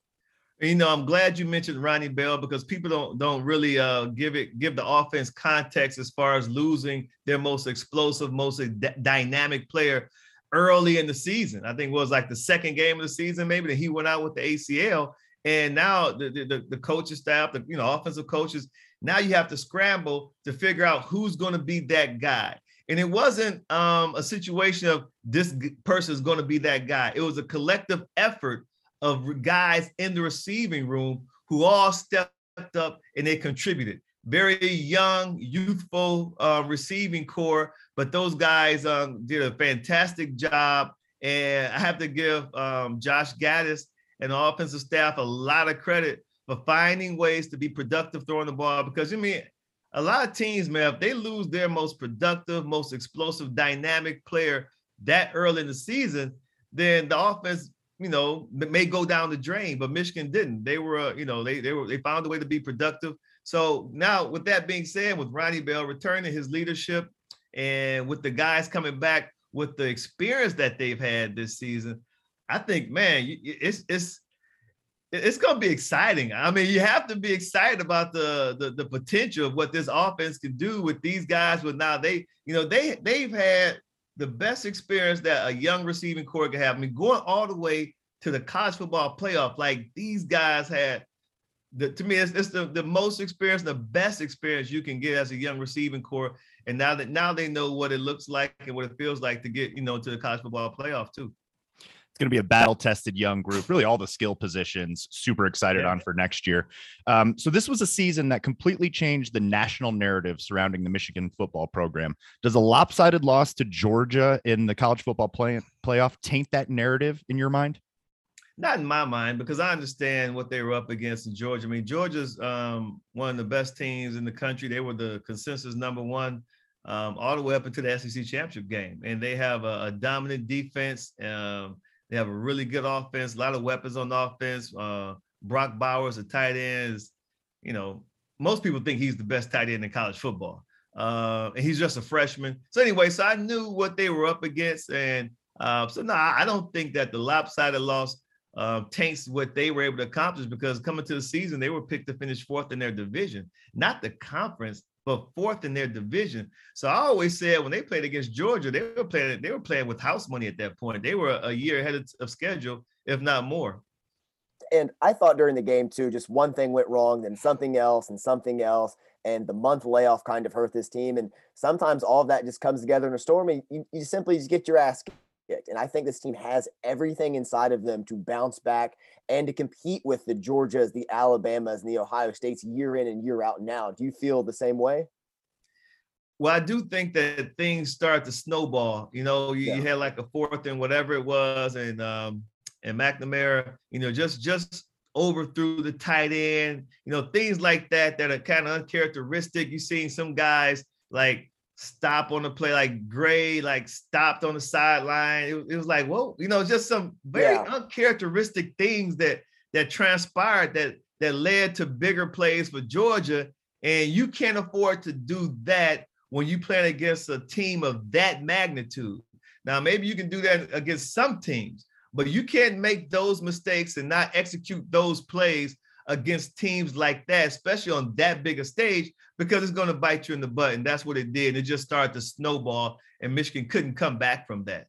You know, I'm glad you mentioned Ronnie Bell because people don't don't really uh, give it give the offense context as far as losing their most explosive, most d- dynamic player early in the season. I think it was like the second game of the season, maybe that he went out with the ACL. And now the, the, the coaching staff, the you know, offensive coaches, now you have to scramble to figure out who's going to be that guy. And it wasn't um, a situation of this person is going to be that guy. It was a collective effort of guys in the receiving room who all stepped up and they contributed. Very young, youthful uh, receiving core but those guys um, did a fantastic job. And I have to give um, Josh Gattis and the offensive staff a lot of credit for finding ways to be productive throwing the ball. Because I mean, a lot of teams, man, if they lose their most productive, most explosive, dynamic player that early in the season, then the offense, you know, may go down the drain. But Michigan didn't. They were, you know, they they were they found a way to be productive. So now, with that being said, with Ronnie Bell returning his leadership, and with the guys coming back with the experience that they've had this season, I think, man, it's it's it's going to be exciting. I mean, you have to be excited about the, the the potential of what this offense can do with these guys. But now they, you know, they they've had the best experience that a young receiving core can have. I mean, going all the way to the college football playoff, like these guys had. The, to me, it's, it's the, the most experience, the best experience you can get as a young receiving core and now that now they know what it looks like and what it feels like to get you know to the college football playoff too. It's going to be a battle tested young group, really all the skill positions, super excited yeah. on for next year. Um, so, this was a season that completely changed the national narrative surrounding the Michigan football program. Does a lopsided loss to Georgia in the college football play- playoff taint that narrative in your mind? Not in my mind, because I understand what they were up against in Georgia. I mean, Georgia's um, one of the best teams in the country. They were the consensus number one um, all the way up into the SEC championship game, and they have a, a dominant defense. Um, they have a really good offense, a lot of weapons on offense. Uh, Brock Bowers, a tight end, is, you know, most people think he's the best tight end in college football. Uh, and he's just a freshman. So anyway, so I knew what they were up against, and uh, so no, I don't think that the lopsided loss uh, tanks what they were able to accomplish because coming to the season, they were picked to finish fourth in their division, not the conference, but fourth in their division. So I always said when they played against Georgia, they were playing they were playing with house money at that point. They were a year ahead of, of schedule, if not more. And I thought during the game too, just one thing went wrong, then something else, and something else, and the month layoff kind of hurt this team. And sometimes all of that just comes together in a storm, and you, you simply just get your ass and I think this team has everything inside of them to bounce back and to compete with the Georgias, the Alabamas, and the Ohio States year in and year out now. Do you feel the same way? Well, I do think that things start to snowball. You know, you, yeah. you had like a fourth and whatever it was, and um, and McNamara, you know, just just overthrew the tight end, you know, things like that that are kind of uncharacteristic. You've seen some guys like stop on the play, like Gray, like stopped on the sideline. It, it was like, whoa, you know, just some very yeah. uncharacteristic things that that transpired that that led to bigger plays for Georgia. And you can't afford to do that when you play against a team of that magnitude. Now, maybe you can do that against some teams, but you can't make those mistakes and not execute those plays against teams like that, especially on that big a stage, because it's going to bite you in the butt. And that's what it did. It just started to snowball, and Michigan couldn't come back from that.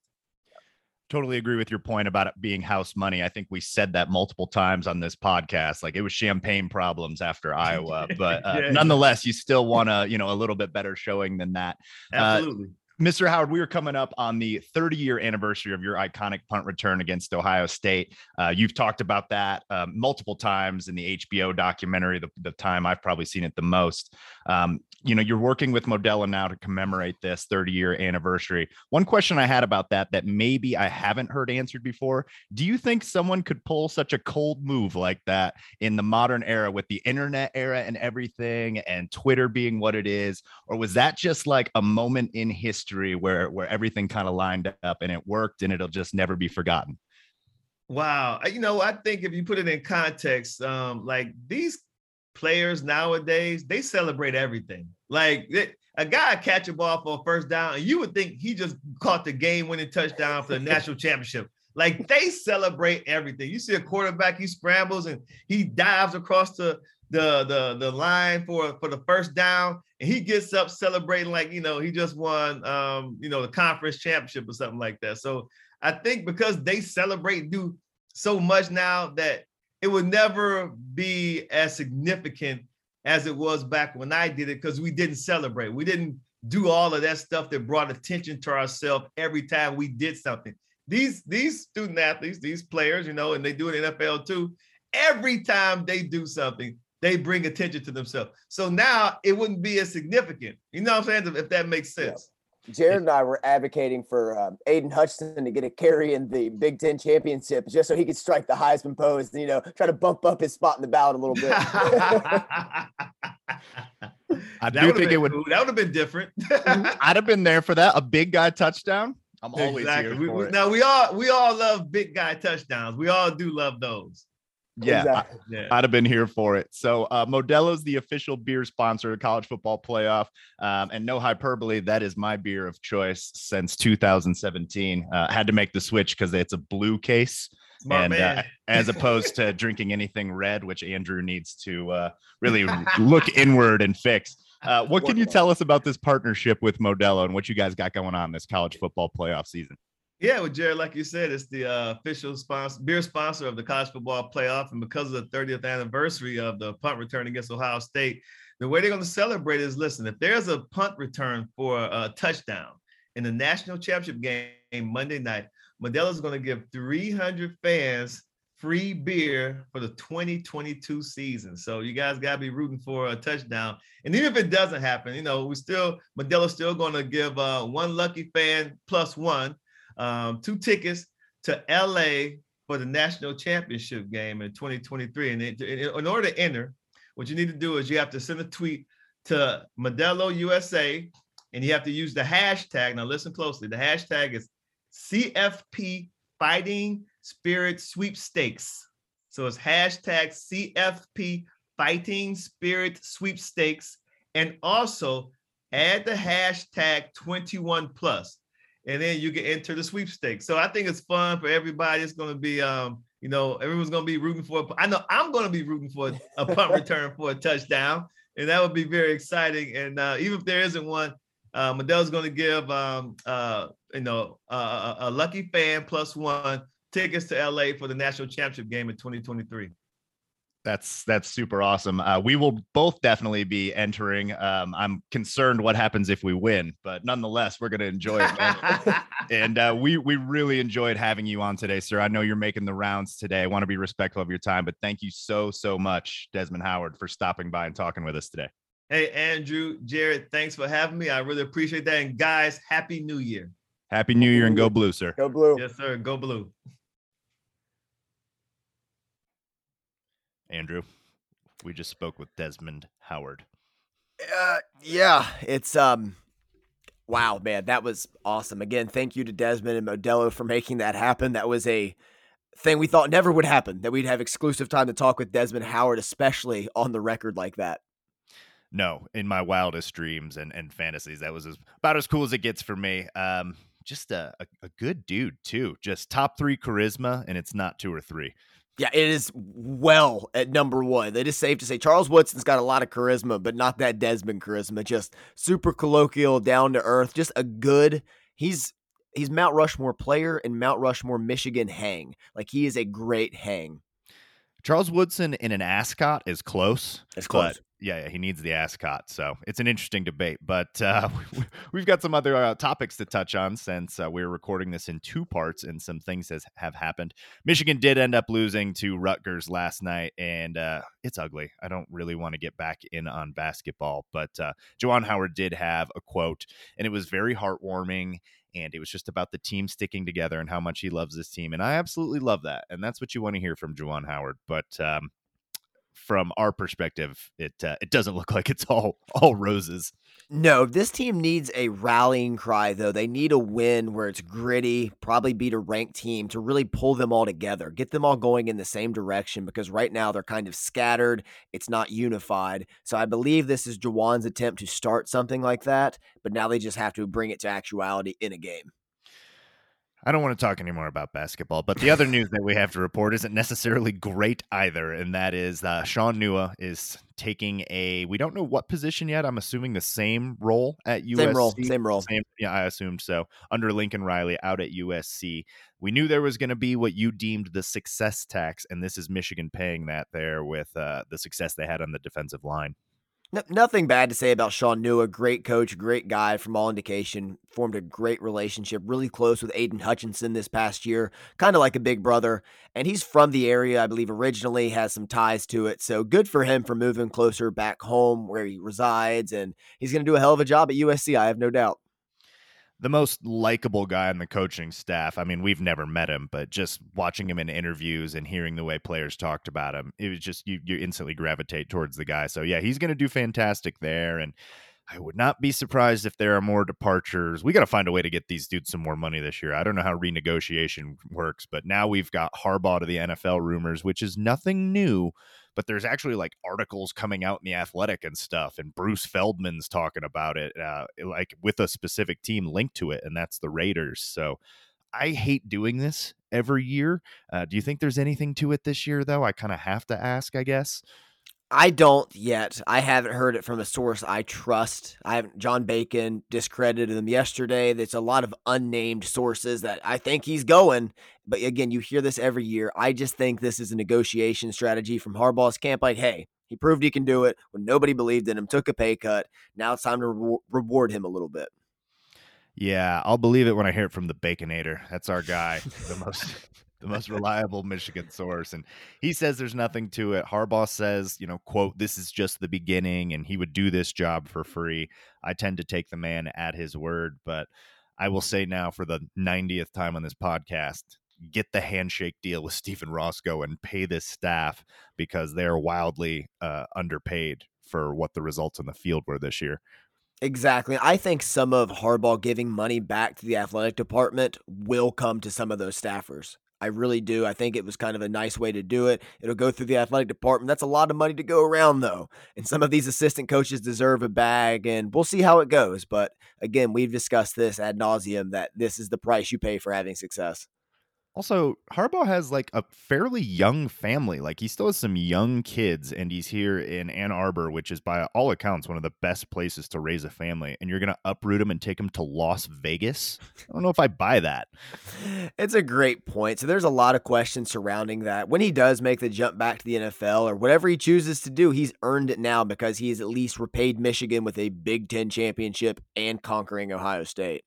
Totally agree with your point about it being house money. I think we said that multiple times on this podcast. Like it was champagne problems after Iowa, but uh, yeah, nonetheless, you still want to, you know, a little bit better showing than that. Uh, Absolutely. Uh, Mr. Howard, we are coming up on the 30 year anniversary of your iconic punt return against Ohio State. Uh, you've talked about that uh, multiple times in the HBO documentary, the, the, time I've probably seen it the most. Um, you know, you're working with Modelo now to commemorate this 30 year anniversary. One question I had about that, that maybe I haven't heard answered before do you think someone could pull such a cold move like that in the modern era with the internet era and everything and Twitter being what it is? Or was that just like a moment in history where, where everything kind of lined up and it worked and it'll just never be forgotten? Wow. You know, I think if you put it in context, um, like these players nowadays, they celebrate everything. Like a guy catch a ball for a first down, and you would think he just caught the game-winning touchdown for the national championship. Like they celebrate everything. You see a quarterback, he scrambles and he dives across the the the, the line for for the first down, and he gets up celebrating like you know he just won um you know the conference championship or something like that. So I think because they celebrate do so much now that it would never be as significant as it was back when I did it because we didn't celebrate. We didn't do all of that stuff that brought attention to ourselves every time we did something. These these student athletes, these players, you know, and they do it in NFL too. Every time they do something, they bring attention to themselves. So now it wouldn't be as significant. You know what I'm saying? If that makes sense. Jared and I were advocating for um, Aidan Hutchinson to get a carry in the Big Ten championship just so he could strike the Heisman pose and, you know, try to bump up his spot in the ballot a little bit. I do think it would cool. that would have been different. I'd have been there for that. A big guy touchdown. I'm always exactly. here. We, now we all we all love big guy touchdowns. We all do love those. Yeah, exactly. I, yeah, I'd have been here for it. So uh, Modelo's the official beer sponsor of college football playoff, um, and no hyperbole, that is my beer of choice since 2017. Uh, had to make the switch because it's a blue case. Smart and uh, as opposed to drinking anything red, which Andrew needs to uh, really look inward and fix. Uh, what can you tell us about this partnership with Modelo and what you guys got going on this college football playoff season? Yeah, well, Jared, like you said, it's the uh, official sponsor, beer sponsor of the college football playoff, and because of the 30th anniversary of the punt return against Ohio State, the way they're going to celebrate is listen, if there's a punt return for a touchdown in the national championship game Monday night, Modelo's going to give 300 fans free beer for the 2022 season. So you guys got to be rooting for a touchdown. And even if it doesn't happen, you know, we still Modelo's still going to give uh, one lucky fan plus one um, two tickets to LA for the national championship game in 2023. And in, in order to enter, what you need to do is you have to send a tweet to Modelo USA and you have to use the hashtag. Now listen closely. The hashtag is CFP Fighting Spirit Sweepstakes. So it's hashtag CFP Fighting Spirit Sweepstakes. And also add the hashtag 21 plus, and then you can enter the sweepstakes. So I think it's fun for everybody. It's going to be, um, you know, everyone's going to be rooting for. I know I'm going to be rooting for a punt return for a touchdown, and that would be very exciting. And uh, even if there isn't one, uh, Modelo's going to give, um, uh, you know, uh, a lucky fan plus one tickets to LA for the national championship game in 2023. That's that's super awesome. Uh, we will both definitely be entering. Um, I'm concerned what happens if we win, but nonetheless, we're going to enjoy it. and uh, we we really enjoyed having you on today, sir. I know you're making the rounds today. I want to be respectful of your time, but thank you so so much, Desmond Howard, for stopping by and talking with us today. Hey, Andrew, Jared, thanks for having me. I really appreciate that. And guys, happy New Year. Happy New Year and go blue, sir. Go blue. Yes, sir. Go blue. Andrew, we just spoke with Desmond Howard. Uh, yeah, it's um, wow, man, that was awesome. Again, thank you to Desmond and Modelo for making that happen. That was a thing we thought never would happen. That we'd have exclusive time to talk with Desmond Howard, especially on the record like that. No, in my wildest dreams and, and fantasies, that was as, about as cool as it gets for me. Um, just a, a, a good dude too. Just top three charisma, and it's not two or three. Yeah, it is well at number one. It is safe to say Charles Woodson's got a lot of charisma, but not that Desmond charisma. Just super colloquial, down to earth, just a good. He's he's Mount Rushmore player and Mount Rushmore Michigan hang. Like he is a great hang. Charles Woodson in an ascot is close. It's close yeah, yeah, he needs the ascot. So it's an interesting debate. But uh, we've got some other uh, topics to touch on since uh, we're recording this in two parts and some things has, have happened. Michigan did end up losing to Rutgers last night, and uh, it's ugly. I don't really want to get back in on basketball, but uh, Juwan Howard did have a quote, and it was very heartwarming. And it was just about the team sticking together and how much he loves this team. And I absolutely love that. And that's what you want to hear from Juwan Howard. But um, from our perspective, it uh, it doesn't look like it's all all roses. No, this team needs a rallying cry though. They need a win where it's gritty, probably beat a ranked team to really pull them all together, get them all going in the same direction because right now they're kind of scattered. It's not unified. So I believe this is Juwan's attempt to start something like that, but now they just have to bring it to actuality in a game. I don't want to talk anymore about basketball, but the other news that we have to report isn't necessarily great either, and that is uh, Shaun Nua is taking a we don't know what position yet. I'm assuming the same role at USC. Same role, same role. Same, yeah, I assumed so. Under Lincoln Riley out at USC. We knew there was going to be what you deemed the success tax, and this is Michigan paying that there with uh, the success they had on the defensive line. No, nothing bad to say about Shaun Nua. Great coach, great guy from all indication. Formed a great relationship, really close with Aidan Hutchinson this past year, kind of like a big brother. And he's from the area, I believe, originally, has some ties to it. So good for him for moving closer back home where he resides. And he's going to do a hell of a job at USC, I have no doubt the most likable guy on the coaching staff. I mean, we've never met him, but just watching him in interviews and hearing the way players talked about him, it was just you you instantly gravitate towards the guy. So yeah, he's going to do fantastic there and I would not be surprised if there are more departures. We got to find a way to get these dudes some more money this year. I don't know how renegotiation works, but now we've got Harbaugh to the NFL rumors, which is nothing new but there's actually like articles coming out in the athletic and stuff and bruce feldman's talking about it uh, like with a specific team linked to it and that's the raiders so i hate doing this every year uh, do you think there's anything to it this year though? I kind of have to ask i guess I don't yet. I haven't heard it from a source I trust. I haven't. John Bacon discredited him yesterday. There's a lot of unnamed sources that I think he's going. But again, you hear this every year. I just think this is a negotiation strategy from Harbaugh's camp. Like, hey, he proved he can do it when nobody believed in him, took a pay cut. Now it's time to re- reward him a little bit. Yeah, I'll believe it when I hear it from the Baconator. That's our guy, the most the most reliable Michigan source. And he says there's nothing to it. Harbaugh says, you know, quote, this is just the beginning and he would do this job for free. I tend to take the man at his word, but I will say now for the 90th time on this podcast, get the handshake deal with Stephen Roscoe and pay this staff because they're wildly uh, underpaid for what the results in the field were this year. Exactly. I think some of Harbaugh giving money back to the athletic department will come to some of those staffers. I really do. I think it was kind of a nice way to do it. It'll go through the athletic department. That's a lot of money to go around, though. And some of these assistant coaches deserve a bag, and we'll see how it goes. But again, we've discussed this ad nauseum that this is the price you pay for having success. Also, Harbaugh has like a fairly young family. Like he still has some young kids, and he's here in Ann Arbor, which is by all accounts one of the best places to raise a family. And you're to uproot him and take him to Las Vegas? I don't know if I buy that. It's a great point. So there's a lot of questions surrounding that. When he does make the jump back to the NFL or whatever he chooses to do, he's earned it now because he has at least repaid Michigan with a Big Ten championship and conquering Ohio State.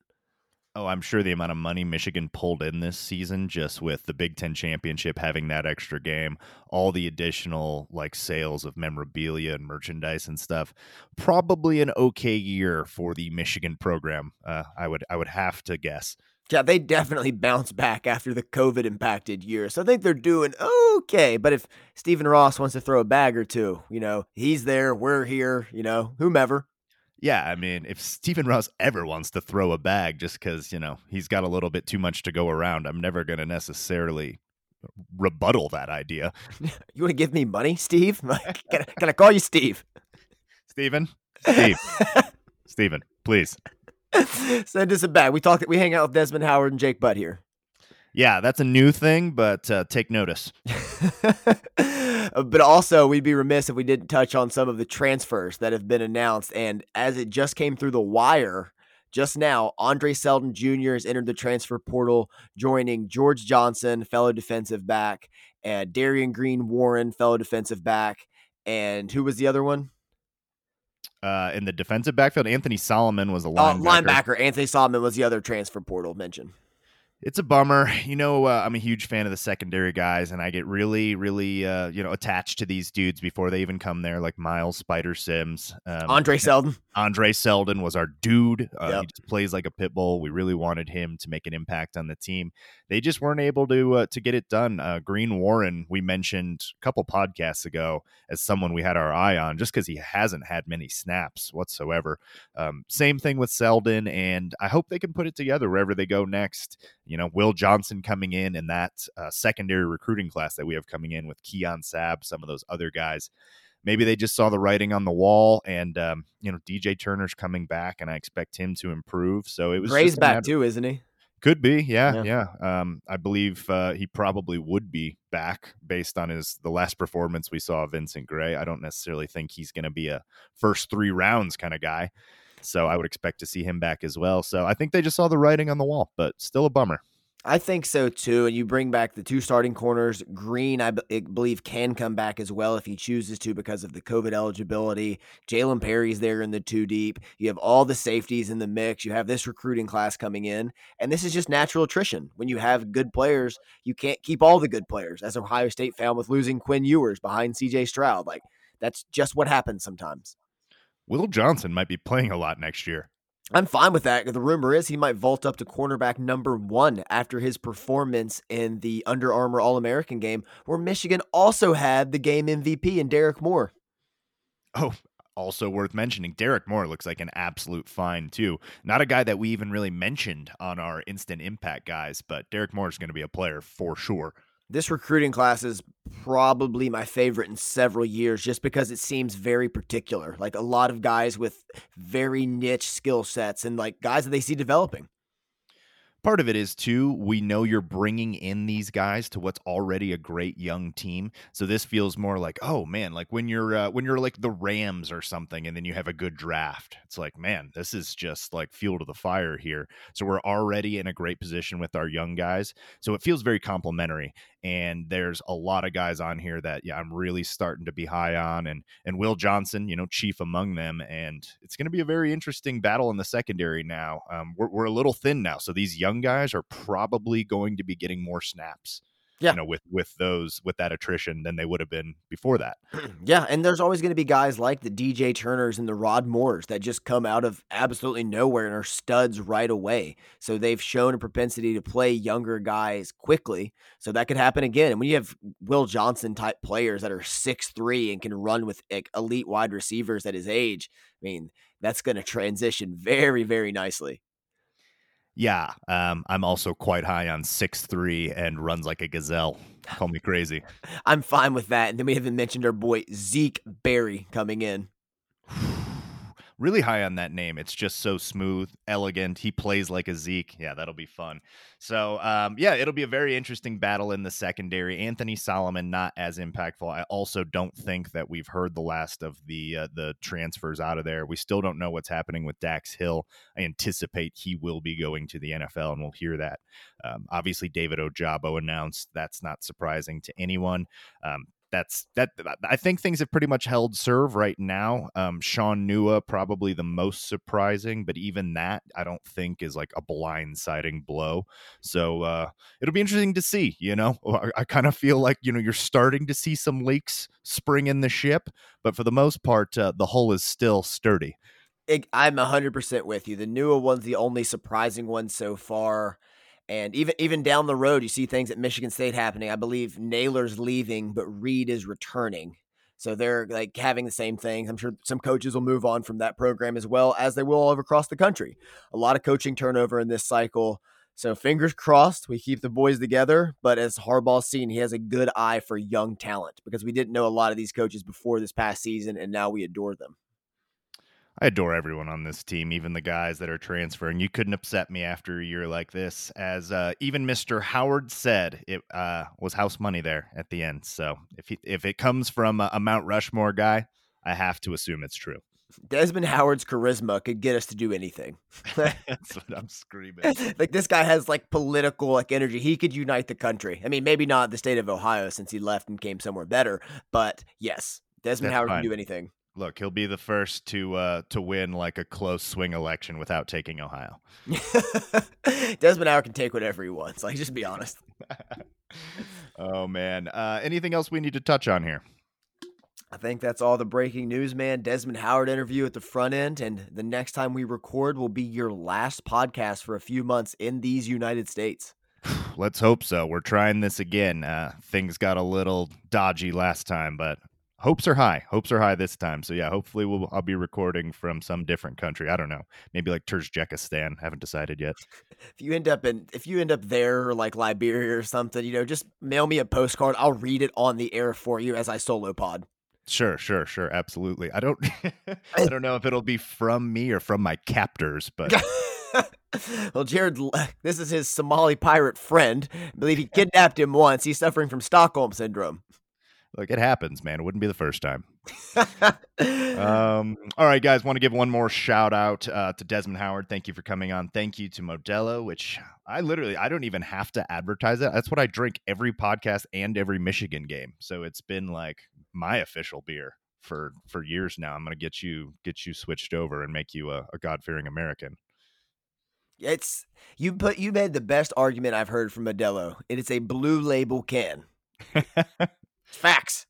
Oh, I'm sure the amount of money Michigan pulled in this season just with the Big Ten championship having that extra game, all the additional like sales of memorabilia and merchandise and stuff. Probably an okay year for the Michigan program. Uh, I would I would have to guess. Yeah, they definitely bounced back after the COVID impacted year. So I think they're doing okay. But if Stephen Ross wants to throw a bag or two, you know, he's there, we're here, you know, whomever. Yeah, I mean, if Stephen Ross ever wants to throw a bag just because, you know, he's got a little bit too much to go around, I'm never going to necessarily rebuttal that idea. you want to give me money, Steve? can, I, can I call you Steve? Stephen? Steve. Stephen, please. Send us a bag. We talk. We hang out with Desmond Howard and Jake Butt here. Yeah, that's a new thing, but uh, take notice. but also, we'd be remiss if we didn't touch on some of the transfers that have been announced. And as it just came through the wire just now, Andre Seldon Jr. has entered the transfer portal, joining George Johnson, fellow defensive back, and Darion Green Warren, fellow defensive back. And who was the other one? Uh, in the defensive backfield, Anthony Solomon was a linebacker. Uh, linebacker. Anthony Solomon was the other transfer portal mentioned it's a bummer. You know, uh, I'm a huge fan of the secondary guys, and I get really, really, uh, you know, attached to these dudes before they even come there, like Miles Spider Sims. Um, Andre Seldon. Andre Seldon was our dude. Uh, yep. He just plays like a pit bull. We really wanted him to make an impact on the team. They just weren't able to uh, to get it done. Uh, Green Warren, we mentioned a couple podcasts ago as someone we had our eye on, just because he hasn't had many snaps whatsoever. Um, same thing with Seldon, and I hope they can put it together wherever they go next. You know, Will Johnson coming in in that uh, secondary recruiting class that we have coming in with Keon Sabb, some of those other guys. Maybe they just saw the writing on the wall, and um, you know, DJ Turner's coming back, and I expect him to improve. So it was Gray's back matter- too, isn't he? Could be, yeah, yeah. yeah. Um, I believe uh, he probably would be back based on his the last performance we saw of Vincent Gray. I don't necessarily think he's going to be a first three rounds kind of guy. So I would expect to see him back as well. So I think they just saw the writing on the wall, but still a bummer. I think so too. And you bring back the two starting corners. Green, I, b- I believe, can come back as well if he chooses to because of the COVID eligibility. Jalen Perry's there in the two deep. You have all the safeties in the mix. You have this recruiting class coming in. And this is just natural attrition. When you have good players, you can't keep all the good players, as Ohio State found with losing Quinn Ewers behind CJ Stroud. Like, that's just what happens sometimes. Will Johnson might be playing a lot next year. I'm fine with that. The rumor is he might vault up to cornerback number one after his performance in the Under Armour All American game, where Michigan also had the game MVP in Derrick Moore. Oh, also worth mentioning, Derrick Moore looks like an absolute find too. Not a guy that we even really mentioned on our instant impact guys, but Derrick Moore is going to be a player for sure. This recruiting class is probably my favorite in several years just because it seems very particular. Like a lot of guys with very niche skill sets and like guys that they see developing. Part of it is too, we know you're bringing in these guys to what's already a great young team. So this feels more like, oh man, like when you're uh, when you're like the Rams or something, and then you have a good draft. It's like, man, this is just like fuel to the fire here. So we're already in a great position with our young guys. So it feels very complimentary. And there's a lot of guys on here that yeah, I'm really starting to be high on, and and Will Johnson, you know, chief among them. And it's going to be a very interesting battle in the secondary now. Um, we're we're a little thin now, so these young guys are probably going to be getting more snaps yeah. you know, with with those with that attrition than they would have been before that. yeah, and there's always going to be guys like the DJ Turners and the Rod Moores that just come out of absolutely nowhere and are studs right away. So they've shown a propensity to play younger guys quickly. So that could happen again. And when you have Will Johnson type players that are six three and can run with elite wide receivers at his age, I mean, that's going to transition very, very nicely. Yeah, um, I'm also quite high on six three and runs like a gazelle. Call me crazy. I'm fine with that. And then we haven't mentioned our boy Zeke Berry coming in really high on that name. It's just so smooth, elegant. He plays like a Zeke. Yeah, that'll be fun. So, um, yeah, it'll be a very interesting battle in the secondary. Anthony Solomon not as impactful. I also don't think that we've heard the last of the uh, the transfers out of there. We still don't know what's happening with Dax Hill. I anticipate he will be going to the NFL, and we'll hear that. Um, obviously, David Ojabo announced. That's not surprising to anyone. Um, that's that I think things have pretty much held serve right now. Um, Shaun Nua probably the most surprising, but even that I don't think is like a blindsiding blow. So uh, it'll be interesting to see. You know, I, I kind of feel like you know you're starting to see some leaks spring in the ship, but for the most part, uh, the hull is still sturdy. I'm 100% with you. The Nua one's the only surprising one so far. And even even down the road, you see things at Michigan State happening. I believe Nailor's leaving, but Reed is returning. So they're like having the same things. I'm sure some coaches will move on from that program as well as they will all across the country. A lot of coaching turnover in this cycle. So fingers crossed we keep the boys together. But as Harbaugh's seen, he has a good eye for young talent because we didn't know a lot of these coaches before this past season, and now we adore them. I adore everyone on this team, even the guys that are transferring. You couldn't upset me after a year like this. As uh, even Mr. Howard said, it uh, was house money there at the end. So if he, if it comes from a, a Mount Rushmore guy, I have to assume it's true. Desmond Howard's charisma could get us to do anything. That's what I'm screaming. like this guy has like political like energy. He could unite the country. I mean, maybe not the state of Ohio since he left and came somewhere better, but yes, Desmond That's Howard fine. can do anything look, he'll be the first to uh, to win like a close swing election without taking Ohio. Desmond Howard can take whatever he wants. Like, just be honest. oh man, uh, anything else we need to touch on here? I think that's all the breaking news, man. Desmond Howard interview at the front end, and the next time we record will be your last podcast for a few months in these United States. Let's hope so. We're trying this again. Uh, things got a little dodgy last time, but hopes are high. Hopes are high this time. So yeah, hopefully we'll I'll be recording from some different country. I don't know. Maybe like Turkmenistan. Haven't decided yet. If you end up in if you end up there or like Liberia or something, you know, just mail me a postcard. I'll read it on the air for you as I solo pod. Sure, sure, sure, absolutely. I don't I don't know if it'll be from me or from my captors, but well, Jared, this is his Somali pirate friend. I believe he kidnapped him once. He's suffering from Stockholm syndrome. Like it happens, man. It wouldn't be the first time. um, all right, guys. Want to give one more shout out uh, to Desmond Howard. Thank you for coming on. Thank you to Modelo, which I literally I don't even have to advertise it. That's what I drink every podcast and every Michigan game. So it's been like my official beer for for years now. I'm gonna get you get you switched over and make you a, a God fearing American. It's you put you made the best argument I've heard from Modelo. It is a blue label can. Facts.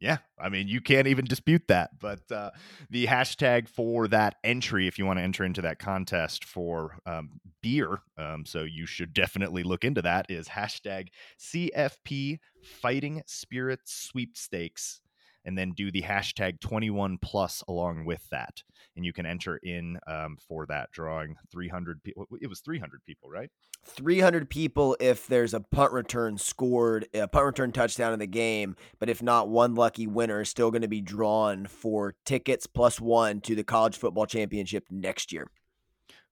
Yeah, I mean, you can't even dispute that. But uh, the hashtag for that entry, if you want to enter into that contest for um, beer, um, so you should definitely look into that, is hashtag CFP Fighting Spirit Sweepstakes and then do the hashtag 21 plus along with that. And you can enter in um, for that drawing 300 people it was 300 people right? 300 people if there's a punt return scored a punt return touchdown in the game but if not one lucky winner is still going to be drawn for tickets plus one to the college football championship next year.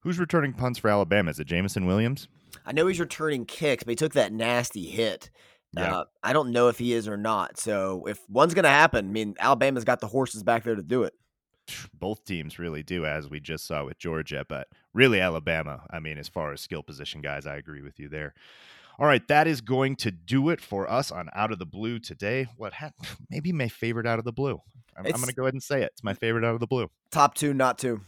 Who's returning punts for alabama? Is it Jameson williams? I know he's returning kicks, but he took that nasty hit. Yeah. Uh, I don't know if he is or not. So if one's going to happen, I mean, Alabama's got the horses back there to do it. Both teams really do, as we just saw with Georgia, but really Alabama. I mean, as far as skill position guys, I agree with you there. All right, that is going to do it for us on Out of the Blue today. What ha- maybe my favorite Out of the Blue. I'm, I'm going to go ahead and say it. It's my favorite Out of the Blue. Top two, not two.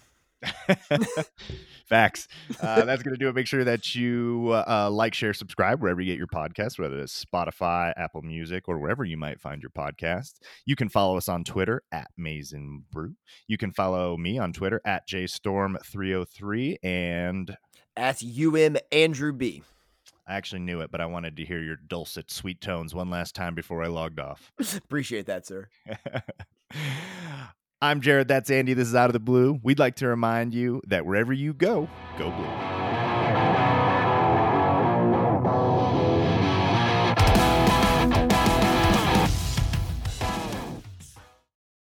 Facts. Uh, that's going to do it. Make sure that you uh, like, share, subscribe wherever you get your podcast, whether it's Spotify, Apple Music, or wherever you might find your podcast. You can follow us on Twitter at Maize n Brew. You can follow me on Twitter at JStorm303 and at UM Andrew B. I actually knew it, but I wanted to hear your dulcet, sweet tones one last time before I logged off. Appreciate that, sir. I'm Jared. That's Andy. This is Out of the Blue. We'd like to remind you that wherever you go, go blue.